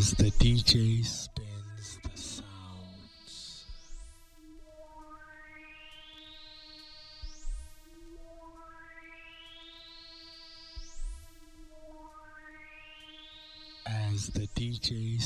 As the DJ spins the sounds. As the DJ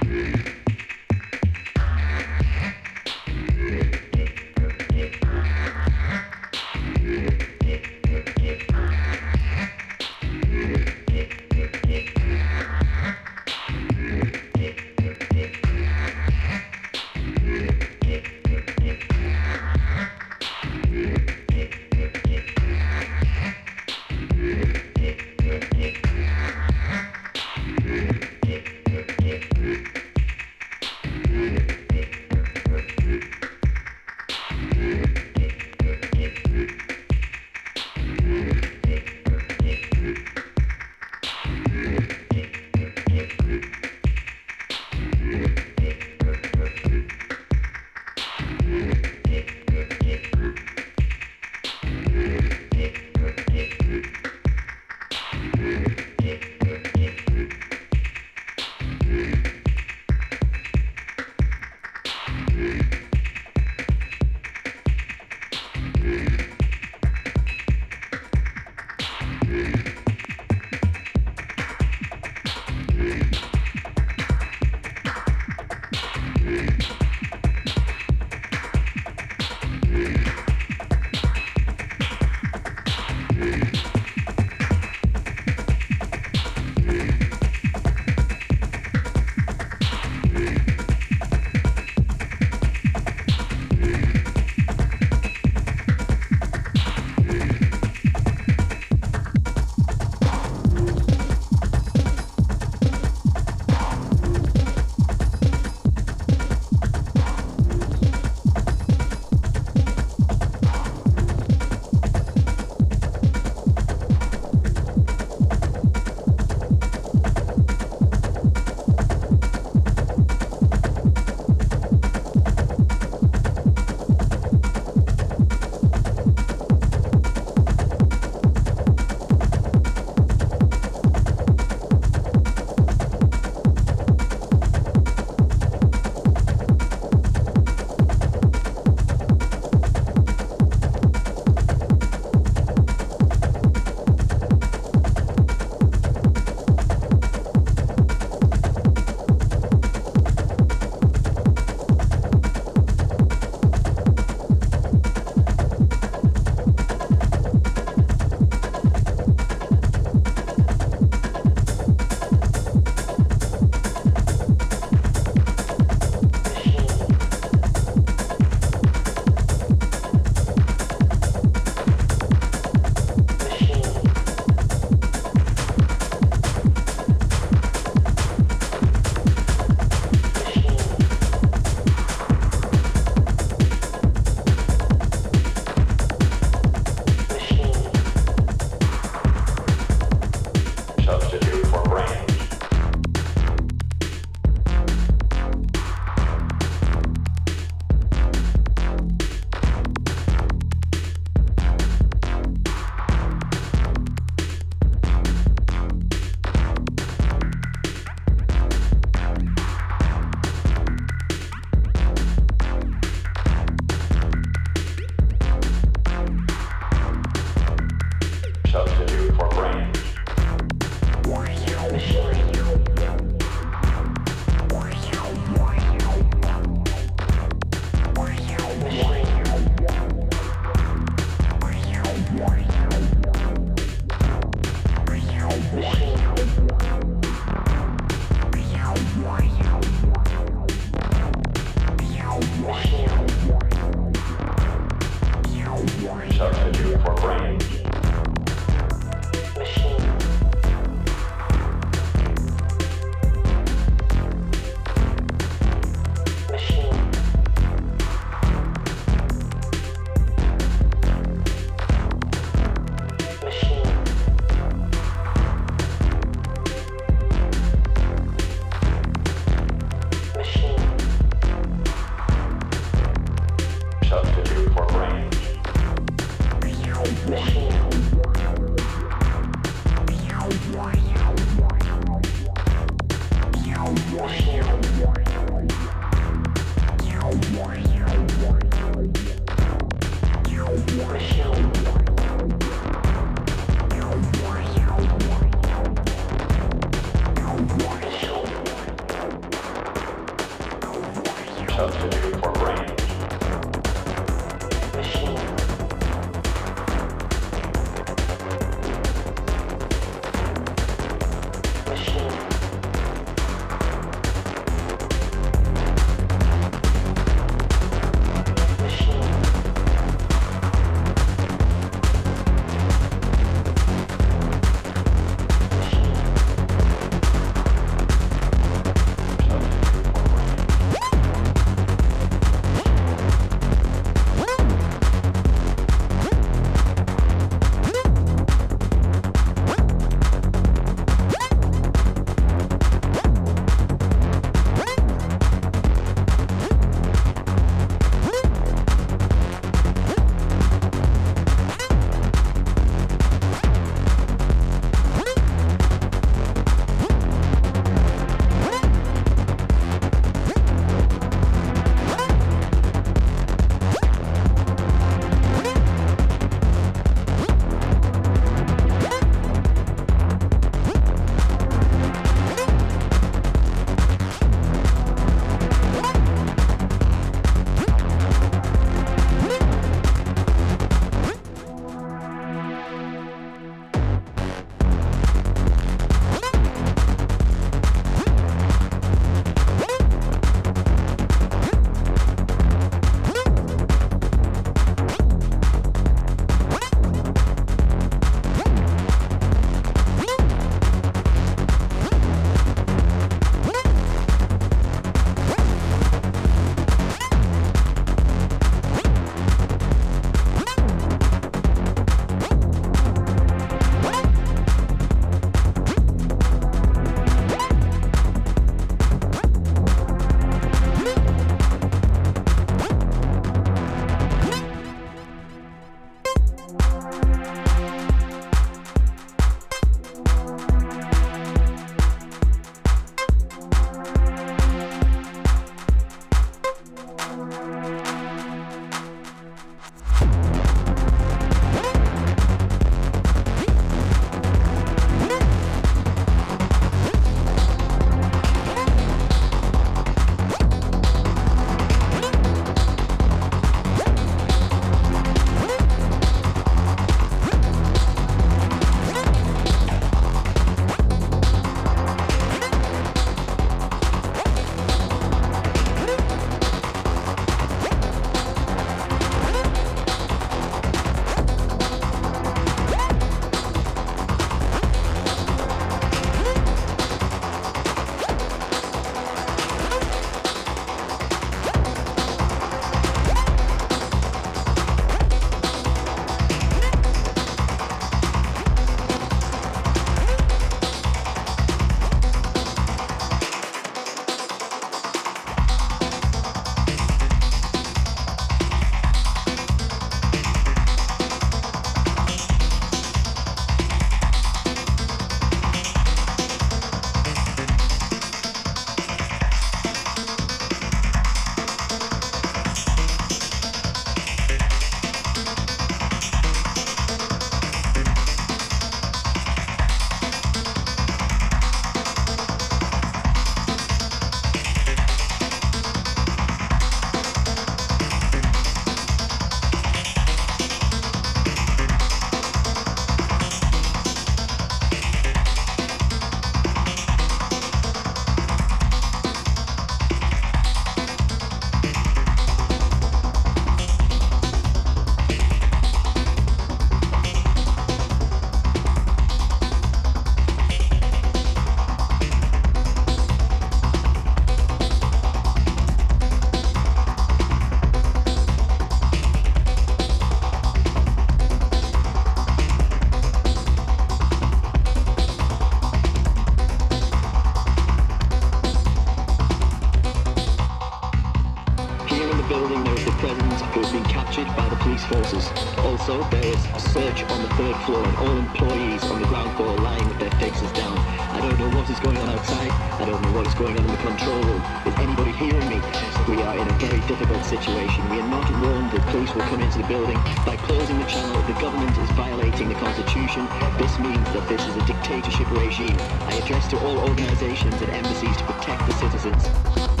situation. We are not warned that police will come into the building. By closing the channel, the government is violating the constitution. This means that this is a dictatorship regime. I address to all organizations and embassies to protect the citizens.